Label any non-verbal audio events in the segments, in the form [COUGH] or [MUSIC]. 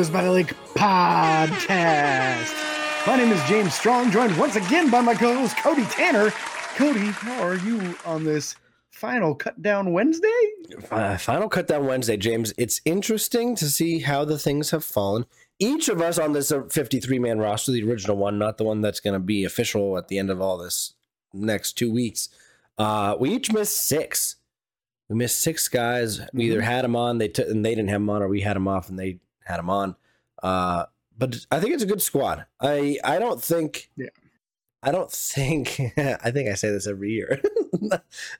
Welcome to the Steelers by the Lake podcast. My name is James Strong, joined once again by my co-host Cody Tanner. Cody, how are you on this final cut down Wednesday? Uh, final cut down Wednesday, James. It's interesting to see how the things have fallen. Each of us on this 53 man roster, the original one, not the one that's going to be official at the end of all this next two weeks, uh, we each missed six. We missed six guys. We either had them on, they took, and they didn't have them on, or we had them off and they had him on. Uh, but I think it's a good squad. I I don't think. Yeah. I don't think. [LAUGHS] I think I say this every year. [LAUGHS]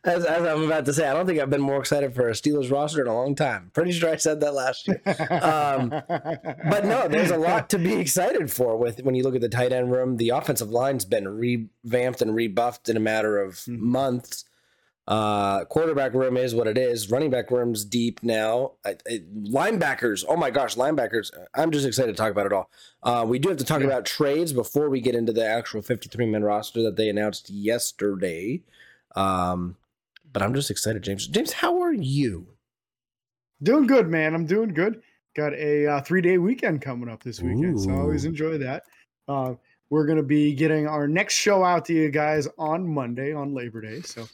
as, as I'm about to say, I don't think I've been more excited for a Steelers roster in a long time. Pretty sure I said that last year. Um, but no, there's a lot to be excited for with when you look at the tight end room. The offensive line's been revamped and rebuffed in a matter of Mhm. months. Uh, quarterback room is what it is. Running back room's deep now. I, I, linebackers, oh my gosh, linebackers! I'm just excited to talk about it all. Uh, we do have to talk Yeah. about trades before we get into the actual 53 man roster that they announced yesterday. Um, but I'm just excited, James. James, how are you? doing good, man. I'm doing good. Got a uh, three day weekend coming up this weekend, so I always enjoy that. Uh, we're going to be getting our next show out to you guys on Monday on Labor Day, so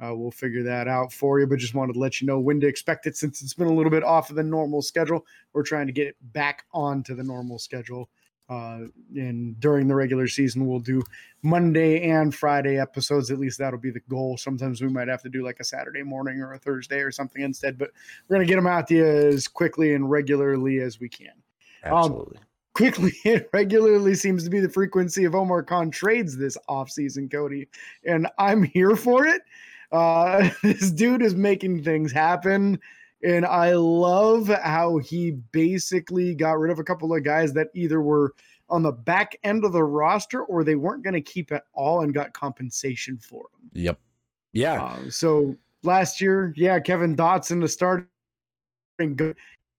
uh, we'll figure that out for you. But just wanted to let you know when to expect it since it's been a little bit off of the normal schedule. We're trying to get it back onto the normal schedule. Uh, and during the regular season, we'll do Monday and Friday episodes. At least that'll be the goal. Sometimes we might have to do like a Saturday morning or a Thursday or something instead, but we're going to get them out to you as quickly and regularly as we can. Absolutely. Quickly [LAUGHS] and regularly seems to be the frequency of Omar Khan trades this offseason, Cody, and I'm here for it. Uh, [LAUGHS] this dude is making things happen. And I love how he basically got rid of a couple of guys that either were on the back end of the roster or they weren't going to keep at all and got compensation for them. yep. Yeah. Uh, so last year, yeah, Kevin Dotson to start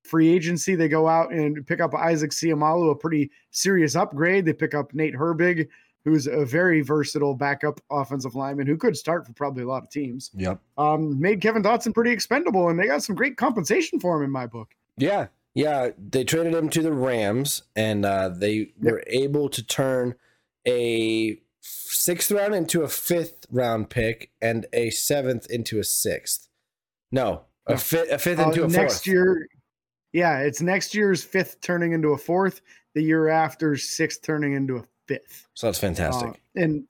free agency. They go out and pick up Isaac Seumalo, a pretty serious upgrade. They pick up Nate Herbig, who's a very versatile backup offensive lineman who could start for probably a lot of teams. Yep. Um, made Kevin Dotson pretty expendable, and they got some great compensation for him in my book. Yeah, yeah. They traded him to the Rams, and uh, they were able to turn a sixth round into a fifth round pick and a seventh into a sixth. No, a, fi- a fifth Uh, into a next fourth. year, yeah, it's next year's fifth turning into a fourth. The year after, sixth turning into a fifth. So that's fantastic. Uh, and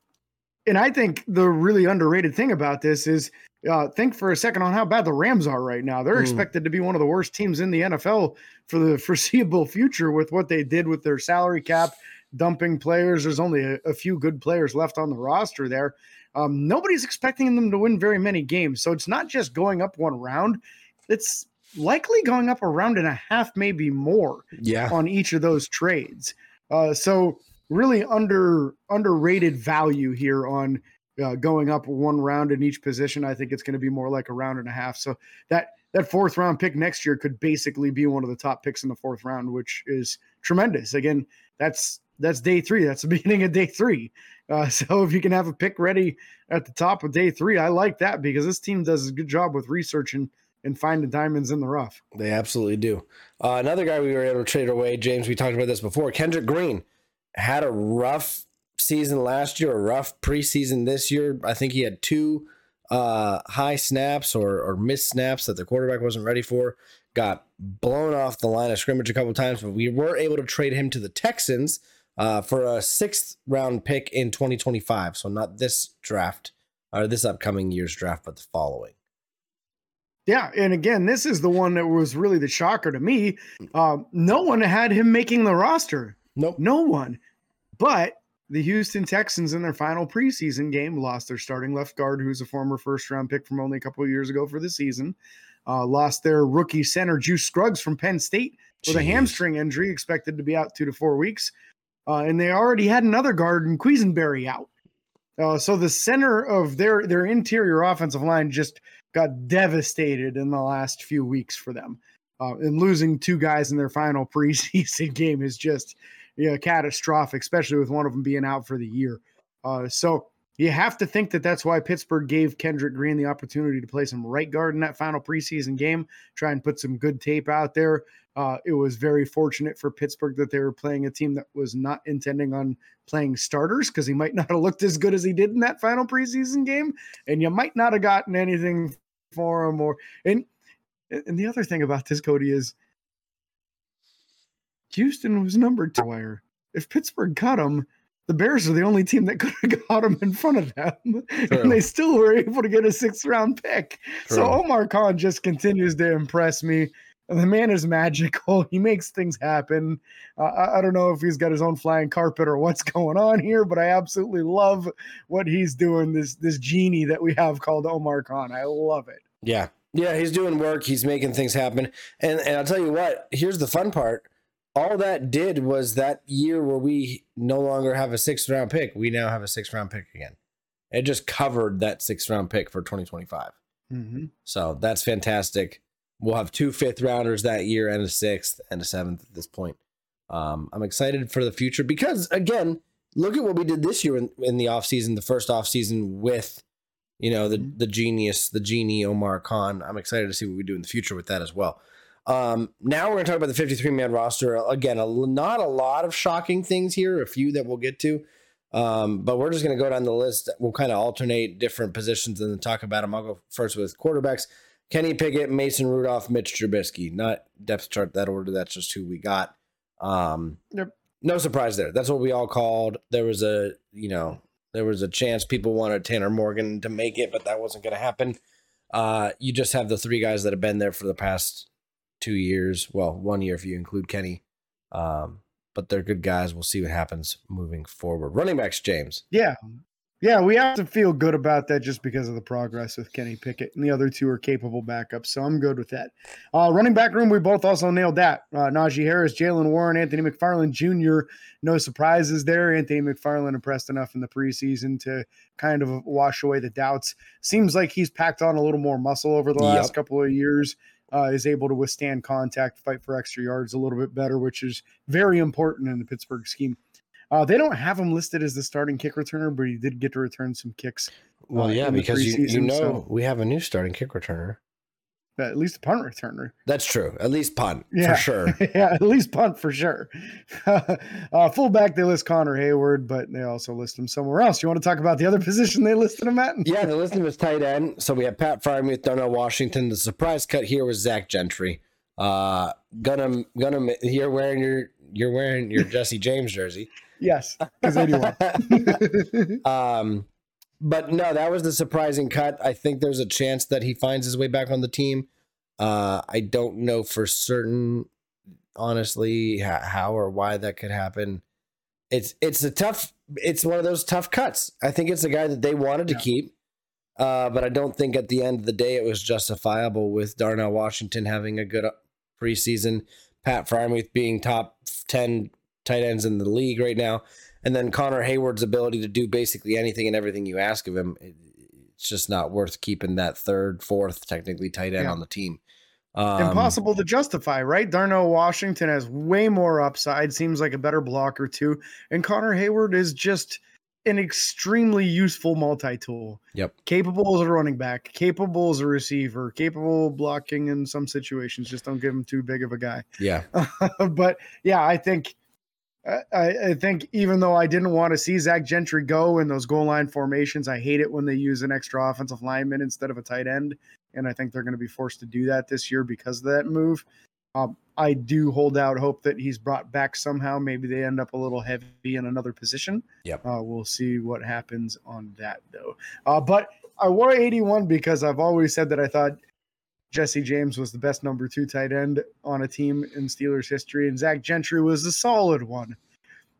and I think the really underrated thing about this is uh, think for a second on how bad the Rams are right now. They're Mm. expected to be one of the worst teams in the NFL for the [LAUGHS] foreseeable future with what they did with their salary cap, dumping players. There's only a, a few good players left on the roster there. Um, nobody's expecting them to win very many games. So it's not just going up one round, it's likely going up a round and a half, maybe more yeah, on each of those trades. Uh, so really under underrated value here on uh, going up one round in each position. I think it's going to be more like a round and a half. So that that fourth round pick next year could basically be one of the top picks in the fourth round, which is tremendous. Again, that's that's day three. That's the [LAUGHS] beginning of day three. Uh, [LAUGHS] so if you can have a pick ready at the top of day three, I like that because this team does a good job with researching and finding diamonds in the rough. they absolutely do. Uh, another guy we were able to trade away, James. We talked about this before. Kendrick Green had a rough season last year, a rough preseason this year. I think he had two uh, high snaps or, or missed snaps that the quarterback wasn't ready for. Got blown off the line of scrimmage a couple times, but we were able to trade him to the Texans uh, for a sixth round pick in 2025. So not this draft or this upcoming year's draft, but the following. Yeah, and again, this is the one that was really the shocker to me. Um, no one had him making the roster. Nope. No one. But the Houston Texans in their final preseason game lost their starting left guard, who's a former first round pick from only a couple of years ago for the season. Uh, lost their rookie center, Juice Scruggs from Penn State, with a hamstring injury, expected to be out two to four weeks. Uh, and they already had another guard in Quisenberry out. Uh, so the center of their their interior offensive line just got devastated in the last few weeks for them. Uh, and losing two guys in their final [LAUGHS] preseason game is just you know, catastrophic, especially with one of them being out for the year. Uh, so you have to think that that's why Pittsburgh gave Kendrick Green the opportunity to play some right guard in that final preseason game, try and put some good tape out there. Uh, it was very fortunate for Pittsburgh that they were playing a team that was not intending on playing starters because he might not have looked as good as he did in that final preseason game, and you might not have gotten anything for him. Or and and the other thing about this, Cody, is Houston was number two. Wire. If Pittsburgh cut him, the Bears are the only team that could have [LAUGHS] got him in front of them, [LAUGHS] True. and they still were able to get a sixth round pick. True. So Omar Khan just continues to impress me. The man is magical. [LAUGHS] He makes things happen. Uh, I, I don't know if he's got his own flying carpet or what's going on here, but I absolutely love what he's doing. This this genie that we have called Omar Khan. I love it. Yeah, yeah, he's doing work. He's making things happen. And and I'll tell you what. Here's the fun part all that did was that year where we no longer have a sixth round pick, we now have a sixth round pick again. It just covered that sixth round pick for 2025. Mm-hmm. So that's fantastic. We'll have two fifth rounders that year and a sixth and a seventh at this point. Um, I'm excited for the future because, again, look at what we did this year in, in the offseason, the first offseason with, you know, the, mm-hmm. the genius, the genie Omar Khan. I'm excited to see what we do in the future with that as well. Um, now we're going to talk about the 53 man roster. Again, a, not a lot of shocking things here, a few that we'll get to. Um, but we're just going to go down the list. We'll kind of alternate different positions and then talk about them. I'll go first with quarterbacks Kenny Pickett, Mason Rudolph, Mitch Trubisky. Not depth chart that order. That's just who we got. Um, yep. No surprise there. That's what we all called. There was a, you know, there was a chance people wanted Tanner Morgan to make it, but that wasn't going to happen. Uh, you just have the three guys that have been there for the past two years. Well, one year if you include Kenny. Um, but they're good guys. We'll see what happens moving forward. Running backs, James. Yeah. Yeah, we have to feel good about that just because of the progress with Kenny Pickett, and the other two are capable backups, so I'm good with that. Uh, running back room, we both also nailed that. Uh, Najee Harris, Jaylen Warren, Anthony McFarland Jr. No surprises there. Anthony McFarland impressed enough in the preseason to kind of wash away the doubts. Seems like he's packed on a little more muscle over the last yep. couple of years uh, is able to withstand contact, fight for extra yards a little bit better, which is very important in the Pittsburgh scheme. Uh, they don't have him listed as the starting kick returner, but he did get to return some kicks. Well, uh, yeah, because you, you know so. we have a new starting kick returner at least a punt returner. That's true. At least punt yeah. for sure. [LAUGHS] yeah, at least punt for sure. [LAUGHS] uh, fullback, they list Connor Heyward, but they also list him somewhere else. You want to talk about the other [LAUGHS] position they listed him at? yeah, they listed him as tight end. So we have Pat Freiermuth, Darnell Washington. The surprise cut here was Zach Gentry. Uh, gonna gonna you're wearing your you're wearing your Jesse James jersey. yes, because anyone. um, but no, that was the surprising cut. I think there's a chance that he finds his way back on the team. Uh, I don't know for certain, honestly, how or why that could happen. It's it's a tough. It's one of those tough cuts. I think it's a guy that they wanted to yeah. keep, uh, but I don't think at the end of the day it was justifiable with Darnell Washington having a good uh, preseason, Pat Freiermuth being top ten tight ends in the league right now and then Connor Heyward's ability to do basically anything and everything you ask of him, it's just not worth keeping that third, fourth, technically tight end yeah. on the team. Um, Impossible to justify, right? Darnell Washington has way more upside, seems like a better blocker too, and Connor Heyward is just an extremely useful multi-tool. Yep. Capable as a running back, capable as a receiver, capable blocking in some situations. Just don't give him too big of a guy. Yeah. [LAUGHS] but yeah, I think I, I, think even though I didn't want to see Zach Gentry go in those goal line formations, I hate it when they use an extra offensive lineman instead of a tight end. And I think they're going to be forced to do that this year because of that move. Um, I do hold out hope that he's brought back somehow. Maybe they end up a little heavy in another position. Yep. Uh, we'll see what happens on that, though. Uh, but I wore 81 because I've always said that I thought Jesse James was the best number two tight end on a team in Steelers history, and Zach Gentry was a solid one.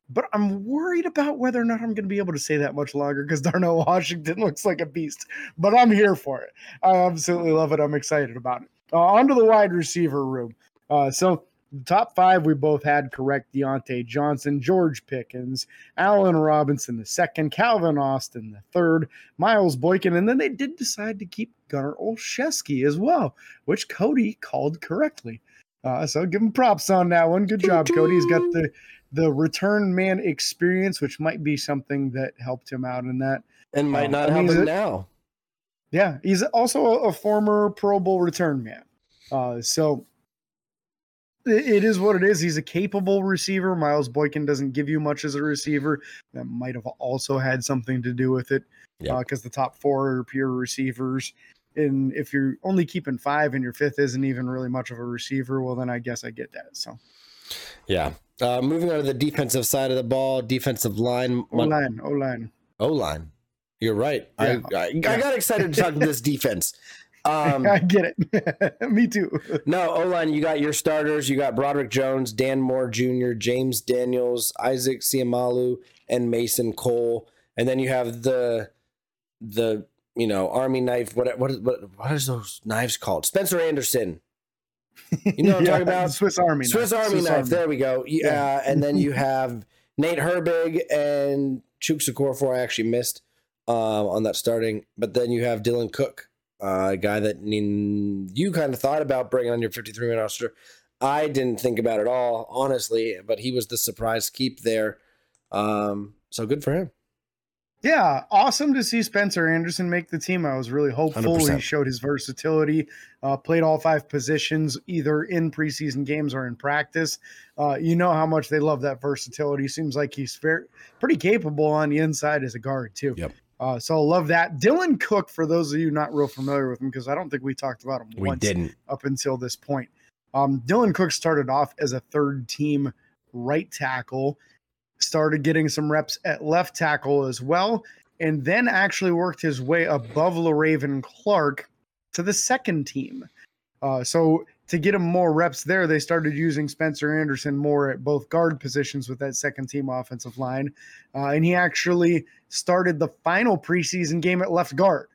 But I'm worried about whether or not I'm going to be able to say that much longer because Darnell Washington [LAUGHS] looks like a beast. But I'm here for it. I absolutely love it. I'm excited about it. Uh, on to the wide receiver room. Uh, so top five, we both had correct Diontae Johnson, George Pickens, Allen Robinson the second, Calvin Austin the third, Miles Boykin, and then they did decide to keep Gunner Olszewski as well, which Cody called correctly. Uh, so give him props on that one. Good job, Cody. He's got the the return man experience, which might be something that helped him out in that. and might Um, not mean, help him it- now. Yeah, he's also a, a former Pro Bowl return man. Uh, so it, is what it is. He's a capable receiver. Miles Boykin doesn't give you much as a receiver. That might have also had something to do with it. Yep. Because the top four are pure receivers. And if you're only keeping five and your fifth isn't even really much of a receiver, well, then I guess I get that. So, Yeah. Uh, moving on to the defensive side of the ball, defensive line, O line, O line. O line. You're right. I, Yeah. I, I got excited to talk to this [LAUGHS] defense. Um, [LAUGHS] I get it. [LAUGHS] Me too. [LAUGHS] no, O line, you got your starters. You got Broderick Jones, Dan Moore Jr., James Daniels, Isaac Seumalo, and Mason Cole. And then you have the the you know Army knife. What what what what is those knives called? Spencer Anderson. You know what I'm talking about? Swiss Army. Swiss knife. Army Swiss knife. There we go. Yeah, Yeah. and then you have Nate Herbig and Chuk for I actually missed um, on that starting, but then you have Dylan Cook, uh, a guy that you kind of thought about bringing on your 53 man roster. I didn't think about it all, honestly, but he was the surprise keep there. Um, so good for him. Yeah, awesome to see Spencer Anderson make the team. I was really hopeful. 100%. He showed his versatility, uh, played all five positions either in preseason games or in practice. Uh, you know how much they love that versatility. Seems like he's very, pretty capable on the inside as a guard, too. Yep. Uh, so I love that. Dylan Cook, for those of you not real familiar with him, because I don't think we talked about him We once didn't. up until this point. Um, Dylan Cook started off as a third team right tackle, started getting some reps at left tackle as well, and then actually worked his way above Le'Raven Clark to the second team. Uh, so to get him more reps there, they started using Spencer Anderson more at both guard positions with that second team offensive line. Uh, and he actually started the final preseason game at left guard.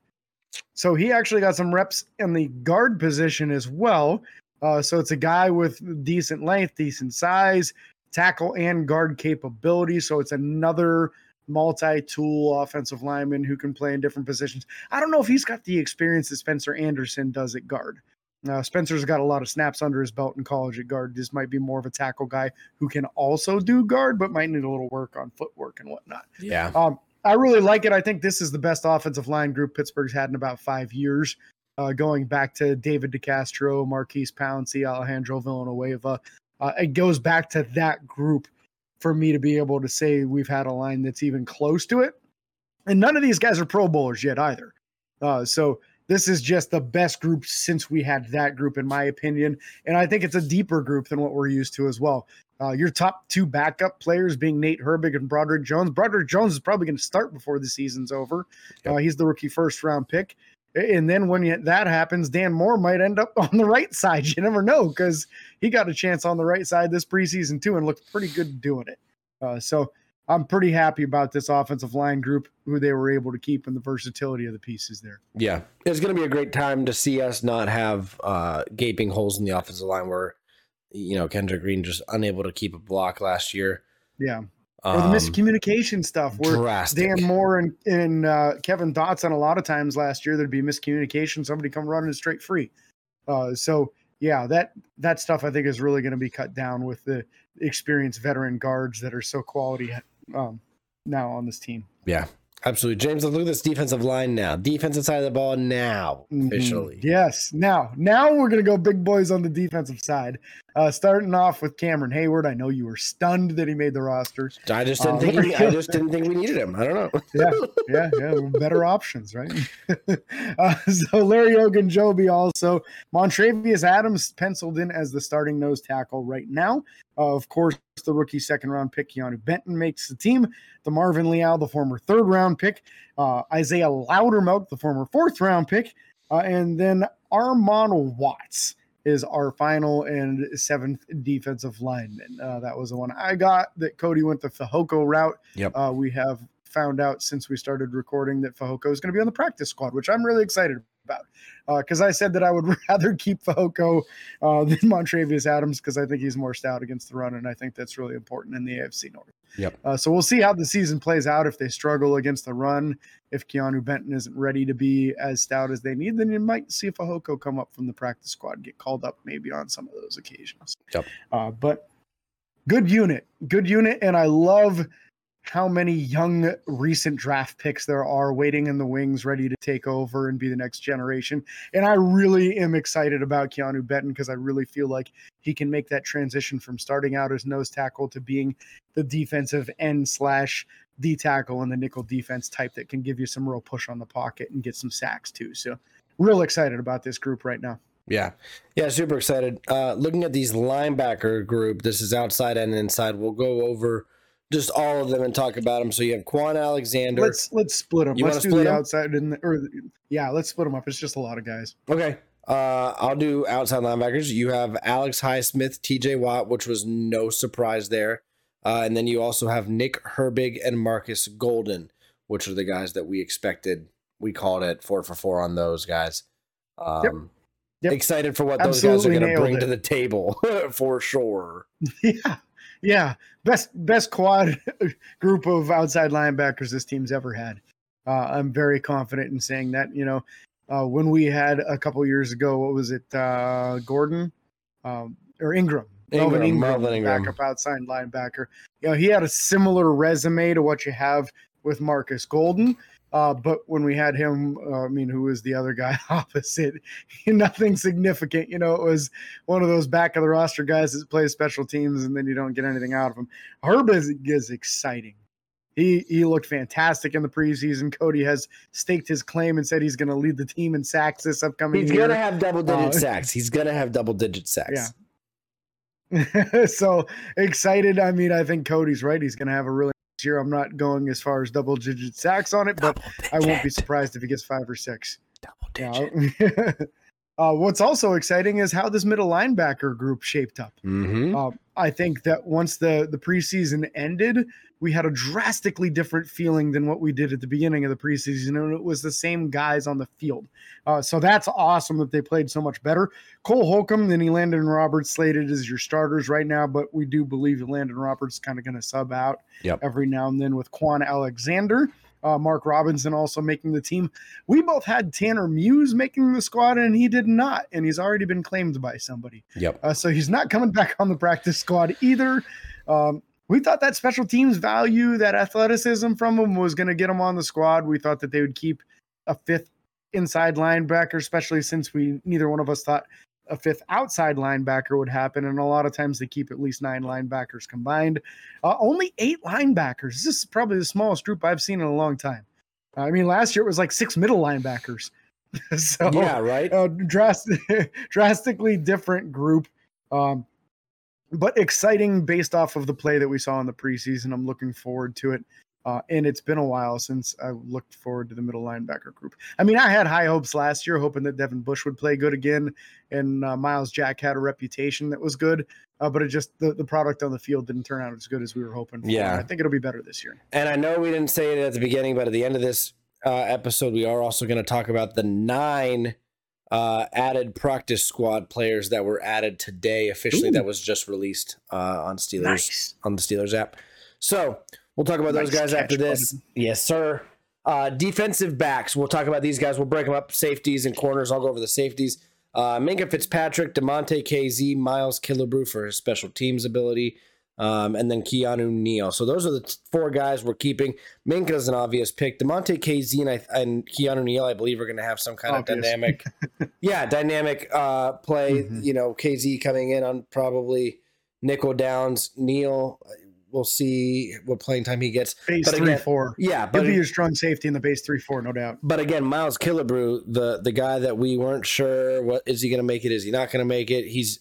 So he actually got some reps in the guard position as well. Uh, so it's a guy with decent length, decent size, tackle and guard capability. So it's another multi-tool offensive lineman who can play in different positions. I don't know if he's got the experience that Spencer Anderson does at guard. Uh, Spencer's got a lot of snaps under his belt in college at guard. This might be more of a tackle guy who can also do guard, but might need a little work on footwork and whatnot. Yeah. Um, I really like it. I think this is the best offensive line group Pittsburgh's had in about five years, uh, going back to David DeCastro, Maurkice Pouncey, Alejandro Villanueva. Uh, it goes back to that group for me to be able to say we've had a line that's even close to it. And none of these guys are Pro Bowlers yet either. Uh, so this is just the best group since we had that group, in my opinion. And I think it's a deeper group than what we're used to as well. Uh, your top two backup players being Nate Herbig and Broderick Jones. Broderick Jones is probably going to start before the season's over. Yep. Uh, he's the rookie first round pick. And then when you, that happens, Dan Moore might end up [LAUGHS] on the right side. You never know because he got a chance on the right side this preseason too and looked pretty good doing it. Uh, so I'm pretty happy about this offensive line group, who they were able to keep, and the versatility of the pieces there. Yeah, it's going to be a great time to see us not have uh, gaping holes in the offensive line where, you know, Kendra Green just unable to keep a block last year. Yeah. Or the Um, miscommunication stuff where drastic. Dan Moore and, and uh, Kevin Dotson, a lot of times last year, there'd be miscommunication. Somebody come running straight free. Uh, so, yeah, that that stuff I think is really going to be cut down with the experienced veteran guards that are so quality um, now on this team. Yeah, absolutely. James, look at this defensive line now. Defensive side of the ball now, Mhm. officially. Yes. Now, now we're gonna go big boys on the defensive side. Uh, starting off with Cameron Heyward. I know you were stunned that he made the roster. I just didn't Uh, think [LAUGHS] he, I just didn't think we needed him. I don't know. Yeah, yeah, yeah. Better options, right? [LAUGHS] uh, so Larry Ogunjobi also. Montravius Adams penciled in as the starting nose tackle right now. Uh, of course, the rookie second round pick Keeanu Benton makes the team. DeMarvin Leal, the former third round pick. Uh, Isaiah Loudermilk, the former fourth round pick. And then Armon Watts is our final and seventh defensive lineman. Uh, that was the one I got that Cody went the Fehoko route. Yep. Uh, we have found out since we started recording that Fehoko is going to be on the practice squad, which I'm really excited about. Because I said that I would [LAUGHS] rather keep Fehoko uh, than Montravius Adams because I think he's more stout against the run, and I think that's really important in the AFC North. Yep. Uh, so we'll see how the season plays out. If they struggle against the run, if Keeanu Benton isn't ready to be as stout as they need, then you might see Fehoko come up from the practice squad, get called up maybe on some of those occasions. Yep. Uh, but good unit, good unit, and I love how many young recent draft picks there are waiting in the wings, ready to take over and be the next generation. And I really am excited about Keeanu Benton because I really feel like he can make that transition from starting out as nose tackle to being the defensive end slash D tackle and the nickel defense type that can give you some real push on the pocket and get some sacks too. So, real excited about this group right now. Yeah. Yeah, super excited. Uh, looking at these linebacker group, this is outside and inside. We'll go over just all of them and talk about them. So you have Kwon Alexander. Let's let's split them. You let's do the 'em? outside and the, or yeah, let's split them up. It's just a lot of guys. Okay. Uh, I'll do outside linebackers. You have Alex Highsmith, TJ Watt, which was no surprise there. Uh, and then you also have Nick Herbig and Marcus Golden, which are the guys that we expected. We called it four for four on those guys. Um, Yep. Excited for what those guys are going to bring it. to the table [LAUGHS] for sure. [LAUGHS] Yeah, yeah, best best quad [LAUGHS] group of outside linebackers this team's ever had. Uh, I'm very confident in saying that. You know, uh, when we had a couple years ago, what was it, uh, Gordon um, or Ingram? Melvin Ingram, Ingram, Melvin Ingram. backup outside linebacker. You know, he had a similar resume to what you have with Marcus Golden. Uh, but when we had him, uh, I mean, who was the other guy [LAUGHS] opposite? [LAUGHS] Nothing significant. You know, it was one of those back of the roster guys that plays special teams, and then you don't get anything out of him. Herb is, is exciting. He he looked fantastic in the preseason. Cody has staked his claim and said he's going to lead the team in sacks this upcoming He's year. going to have double digit Uh, [LAUGHS] sacks. He's going to have double digit sacks. Yeah. so excited. I mean, I think Cody's right. He's going to have a really year. I'm not going as far as double digit sacks on it, but Double I won't be surprised if he gets five or six. Double digit. Yeah. [LAUGHS] uh, what's also exciting is how this middle linebacker group shaped up. Mm-hmm. Um, I think that once the the preseason ended, we had a drastically different feeling than what we did at the beginning of the preseason, and it was the same guys on the field. Uh, so that's awesome that they played so much better. Cole Holcomb, then Landon Roberts slated as your starters right now, but we do believe Landon Roberts kind of going to sub out Yep. every now and then with Kwon Alexander. Uh, Mark Robinson also making the team. We both had Tanner Muse making the squad, and he did not, and he's already been claimed by somebody. Yep. Uh, so he's not coming back on the practice squad either. Um, we thought that special teams value, that athleticism from him was going to get him on the squad. We thought that they would keep a fifth inside linebacker, especially since we neither one of us thought a fifth outside linebacker would happen. And a lot of times they keep at least nine linebackers combined. Uh, only eight linebackers. This is probably the smallest group I've seen in a long time. I mean, last year it was like six middle linebackers. [LAUGHS] so Yeah, right. uh, drastic, [LAUGHS] drastically different group, um, but exciting based off of the play that we saw in the preseason. I'm looking forward to it. Uh, and it's been a while since I looked forward to the middle linebacker group. I mean, I had high hopes last year, hoping that Devin Bush would play good again, and uh, Myles Jack had a reputation that was good, uh, but it just the, the product on the field didn't turn out as good as we were hoping. For. Yeah. I think it'll be better this year. And I know we didn't say it at the beginning, but at the end of this uh, episode, we are also going to talk about the nine uh, added practice squad players that were added today officially. Ooh. That was just released uh, on Steelers Nice. on the Steelers app. So we'll talk about those guys after this. Yes, sir. Uh, defensive backs. We'll talk about these guys. We'll break them up. Safeties and corners. I'll go over the safeties. Uh, Minkah Fitzpatrick, Damontae Kazee, Miles Killebrew for his special teams ability, um, and then Keanu Neal. So those are the four guys we're keeping. Minkah is an obvious pick. Damontae Kazee and, I, and Keanu Neal, I believe, are going to have some kind Obvious. of dynamic, [LAUGHS] yeah, dynamic uh, play. Mhm. You know, Kazee coming in on probably nickel downs. Neal, we'll see what playing time he gets. Base But three again- four. Yeah, He'll be your strong safety in the base three four, no doubt. but again, Miles Killebrew, the the guy that we weren't sure what is he going to make it, is he not going to make it? He's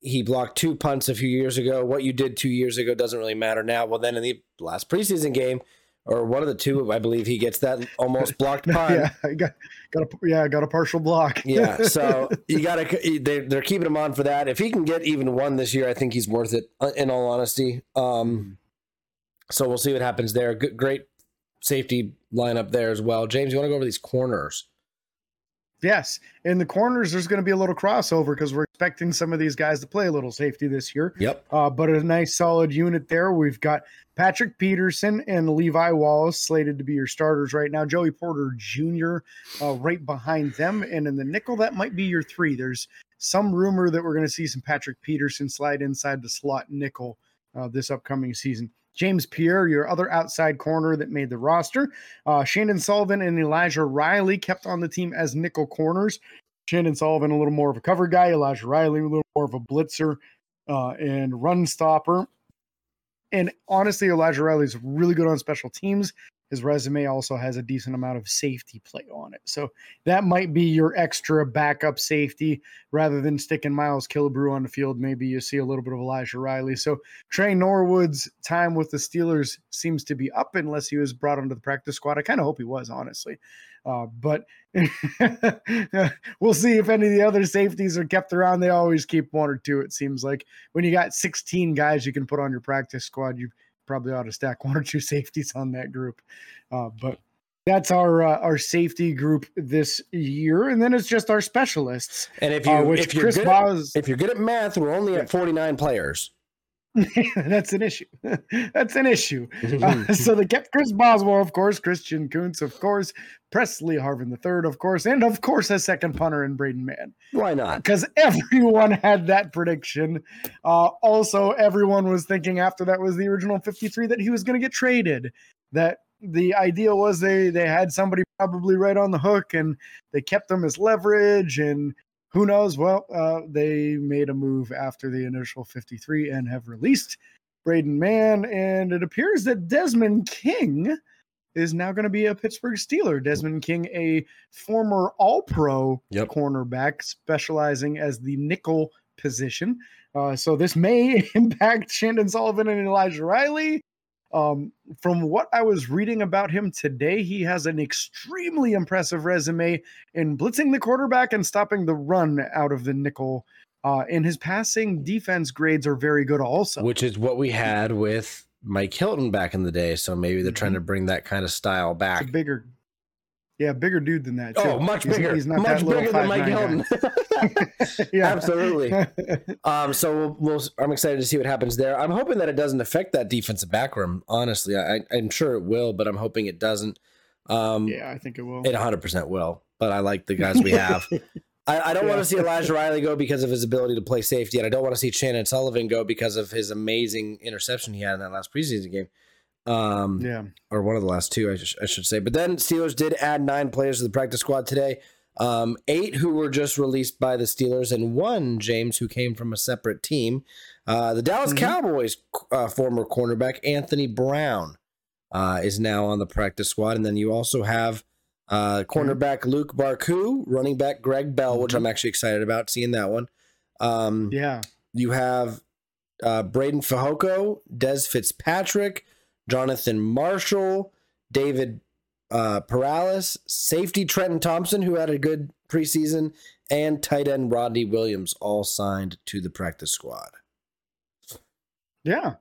he blocked two punts a few years ago. What you did two years ago doesn't really matter now. Well, then in the last preseason game, or one of the two, I believe he gets that almost [LAUGHS] blocked punt. yeah, I got got a yeah, got a partial block. Yeah, [LAUGHS] so you got to they're, they're keeping him on for that. If he can get even one this year, I think he's worth it. uh, In all honesty, um, so we'll see what happens there. Good, great safety lineup there as well. James, you want to go over these corners? Yes, in the corners, there's going to be a little crossover because we're expecting some of these guys to play a little safety this year. Yep. Uh, but a nice solid unit there. We've got Patrick Peterson and Levi Wallace slated to be your starters right now. Joey Porter Jr. Uh, right behind them, and in the nickel, that might be your three. There's some rumor that we're going to see some Patrick Peterson slide inside the slot nickel uh, this upcoming season. James Pierre, your other outside corner that made the roster. Uh, Chandon Sullivan and Elijah Riley kept on the team as nickel corners. Chandon Sullivan, a little more of a cover guy. Elijah Riley, a little more of a blitzer uh, and run stopper. And honestly, Elijah Riley is really good on special teams. His resume also has a decent amount of safety play on it. So that might be your extra backup safety rather than sticking Miles Killebrew on the field. Maybe you see a little bit of Elijah Riley. So Tre Norwood's time with the Steelers seems to be up unless he was brought onto the practice squad. I kind of hope he was, honestly. Uh, but [LAUGHS] we'll see if any of the other safeties are kept around. They always keep one or two, it seems like. When you got 16 guys you can put on your practice squad, you probably ought to stack [LAUGHS] one or two safeties on that group. Uh, but that's our uh, our safety group this year, and then it's just our specialists. And if you uh, if you're Chris good Boz, at, if you're good at math, we're only at 49 players. [LAUGHS] that's an issue. [LAUGHS] that's an issue. Uh, [LAUGHS] so they kept Chris Boswell, of course, Christian Kuntz, of course, Pressley Harvin III, of course, and of course a second punter in Braden Mann. Why not? Because everyone had that prediction. Uh, also, everyone was thinking after that was the original 53 that he was going to get traded. That the idea was they they had somebody probably right on the hook and they kept them as leverage and who knows? Well, uh, they made a move after the initial 53 and have released Braden Mann, and it appears that Desmond King is now going to be a Pittsburgh Steeler. Desmond King, a former All Pro yep. cornerback, specializing as the nickel position. Uh, so this may [LAUGHS] impact Chandon Sullivan and Elijah Riley. Um, from what I was reading about him today, he has an extremely impressive resume in blitzing the quarterback and stopping the run out of the nickel. Uh, and his passing defense grades are very good, also. Which is what we had with Mike Hilton back in the day. So maybe they're mm-hmm. trying to bring that kind of style back. bigger, yeah, bigger dude than that. Too. Oh, much he's, bigger. He's not much bigger than Mike Hilton. [LAUGHS] [LAUGHS] yeah, absolutely. [LAUGHS] Um, so we'll, we'll, I'm excited to see what happens there. I'm hoping that it doesn't affect that defensive back room. Honestly, I, I'm sure it will, but I'm hoping it doesn't. Um, yeah, I think it will. It 100 percent will. But I like the guys we have. I, I, don't yeah. want to see Elijah Riley go because of his ability to play safety, and I don't want to see Chandon Sullivan go because of his amazing interception he had in that last preseason game. Um, yeah, or one of the last two, I, sh- I, should say. But then Steelers did add nine players to the practice squad today. Um, eight who were just released by the Steelers, and one James who came from a separate team. Uh, the Dallas mm-hmm. Cowboys uh, former cornerback Anthony Brown uh, is now on the practice squad, and then you also have uh, cornerback mm-hmm. Luq Barcoo, running back Greg Bell, mm-hmm. which I'm actually excited about seeing that one. Um, yeah, you have uh, Breiden Fehoko, Dez Fitzpatrick. Jonathan Marshall, David uh, Perales, safety Trenton Thompson, who had a good preseason, and tight end Rodney Williams all signed to the practice squad. Yeah.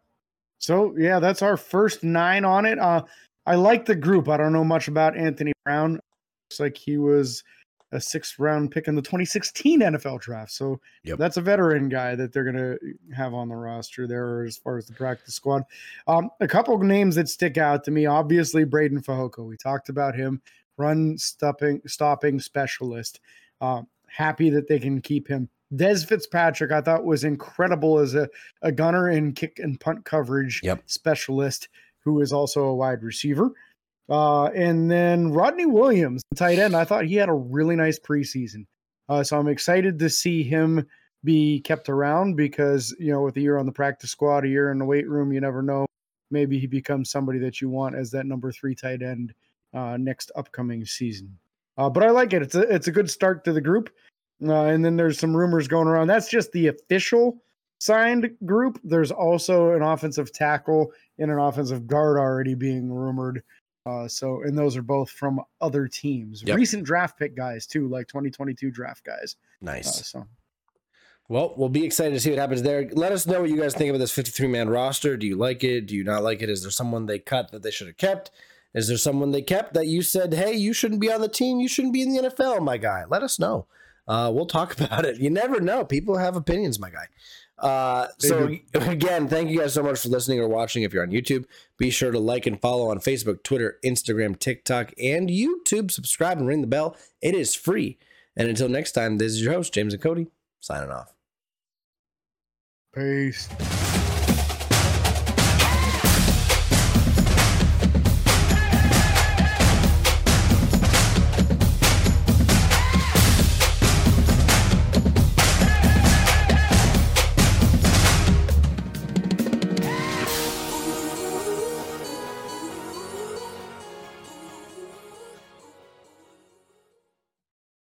So yeah, that's our first nine on it. Uh, I like the group. I don't know much about Anthony Brown. Looks like he was a sixth round pick in the 2016 NFL draft. So yep. that's a veteran guy that they're going to have on the roster there as far as the practice squad. Um, a couple of names that stick out to me obviously, Breiden Fehoko. We talked about him, run stopping, stopping specialist. Uh, happy that they can keep him. Dez Fitzpatrick, I thought was incredible as a, a gunner and kick and punt coverage yep. specialist who is also a wide receiver. Uh, and then Rodney Williams, tight end, I thought he had a really nice preseason. Uh, so I'm excited to see him be kept around because, you know, with a year on the practice squad, a year in the weight room, you never know. Maybe he becomes somebody that you want as that number three tight end uh, next upcoming season. Uh, but I like it. It's a, it's a good start to the group. Uh, and then there's some rumors going around. That's just the official signed group. There's also an offensive tackle and an offensive guard already being rumored uh, so, and those are both from other teams, yep. recent draft pick guys too, like 2022 draft guys. Nice. Uh, so, well, we'll be excited to see what happens there. Let us know what you guys think of this 53 man roster. Do you like it? Do you not like it? Is there someone they cut that they should have kept? Is there someone they kept that you said, hey, you shouldn't be on the team? You shouldn't be in the NFL, my guy? Let us know. Uh, we'll talk [LAUGHS] about it. You never know. People have opinions, my guy. Uh, so [LAUGHS] again, thank you guys so much for listening or watching. If you're on YouTube, be sure to like and follow on Facebook, Twitter, Instagram, TikTok, and YouTube. Subscribe and ring the bell. It is free. And until next time, this is your host, James and Cody, signing off. Peace.